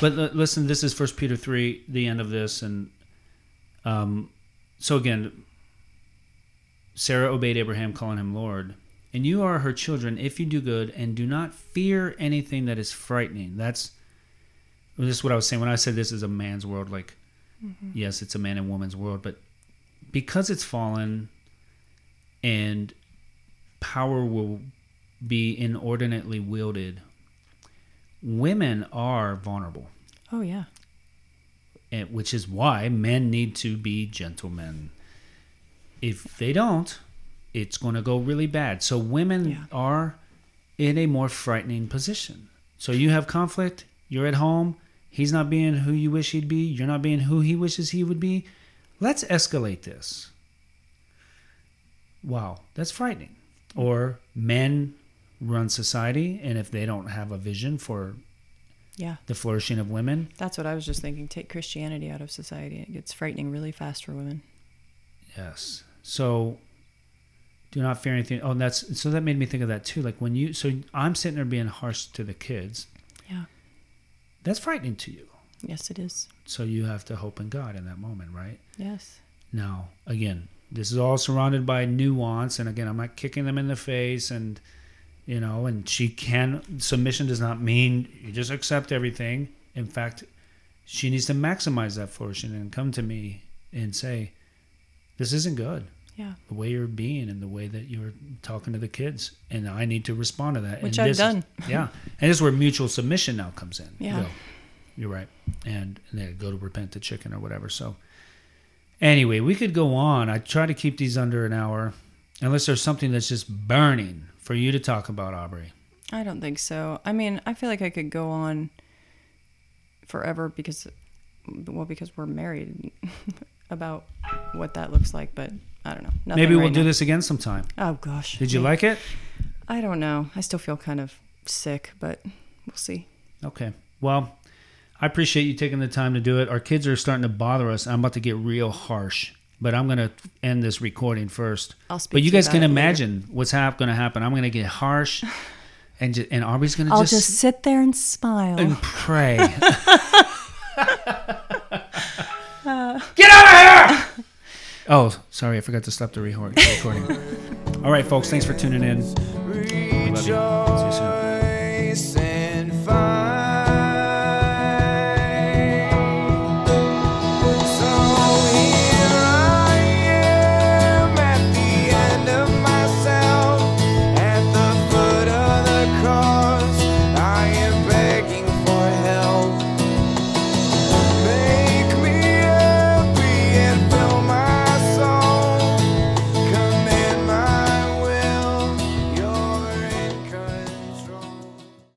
But listen, this is First Peter three, the end of this, and um, so again, Sarah obeyed Abraham, calling him Lord, and you are her children if you do good and do not fear anything that is frightening. That's this is what I was saying when I said this is a man's world. Like, yes, it's a man and woman's world, but because it's fallen, and power will be inordinately wielded women are vulnerable, Oh yeah. and, which is why men need to be gentlemen. If they don't, it's going to go really bad. So women Yeah. are in a more frightening position. So you have conflict, you're at home, he's not being who you wish he'd be, you're not being who he wishes he would be. Let's escalate this. Wow, that's frightening. Or men run society, and if they don't have a vision for Yeah. the flourishing of women, That's what I was just thinking. Take Christianity out of society. It gets frightening really fast for women. Yes. So do not fear anything. Oh, and that's so that made me think of that too. Like when you so I'm sitting there being harsh to the kids. Yeah. That's frightening to you. Yes, it is. So you have to hope in God in that moment, right? Yes. Now, again, this is all surrounded by nuance and again, I'm not kicking them in the face and you know, and she can submission does not mean you just accept everything. In fact, she needs to maximize that fortune and come to me and say, This isn't good. Yeah. the way you're being and the way that you're talking to the kids and i need to respond to that Which and I've this is- done. <laughs> yeah and this is where mutual submission now comes in Yeah. You're right and, and then go to repent the chicken or whatever so anyway we could go on i try to keep these under an hour unless there's something that's just burning for you to talk about aubrey I don't think so. I mean, I feel like I could go on forever because, well, because we're married <laughs> about what that looks like, but I don't know. Maybe we'll right do now. this again sometime Oh gosh. did you Yeah. like it I don't know. I still feel kind of sick, but we'll see. Okay. Well, I appreciate you taking the time to do it. Our kids are starting to bother us. I'm about to get real harsh, but I'm going to end this recording first. I'll speak But you to you guys about can it later. imagine what's hap- going to happen. I'm going to get harsh, <sighs> and ju- and Aubrey's going to I'll just, just sit there and smile. and pray. <laughs> <laughs> get out of here! Oh, sorry, I forgot to stop the record- recording. <laughs> All right, folks, thanks for tuning in. We love you. See you soon.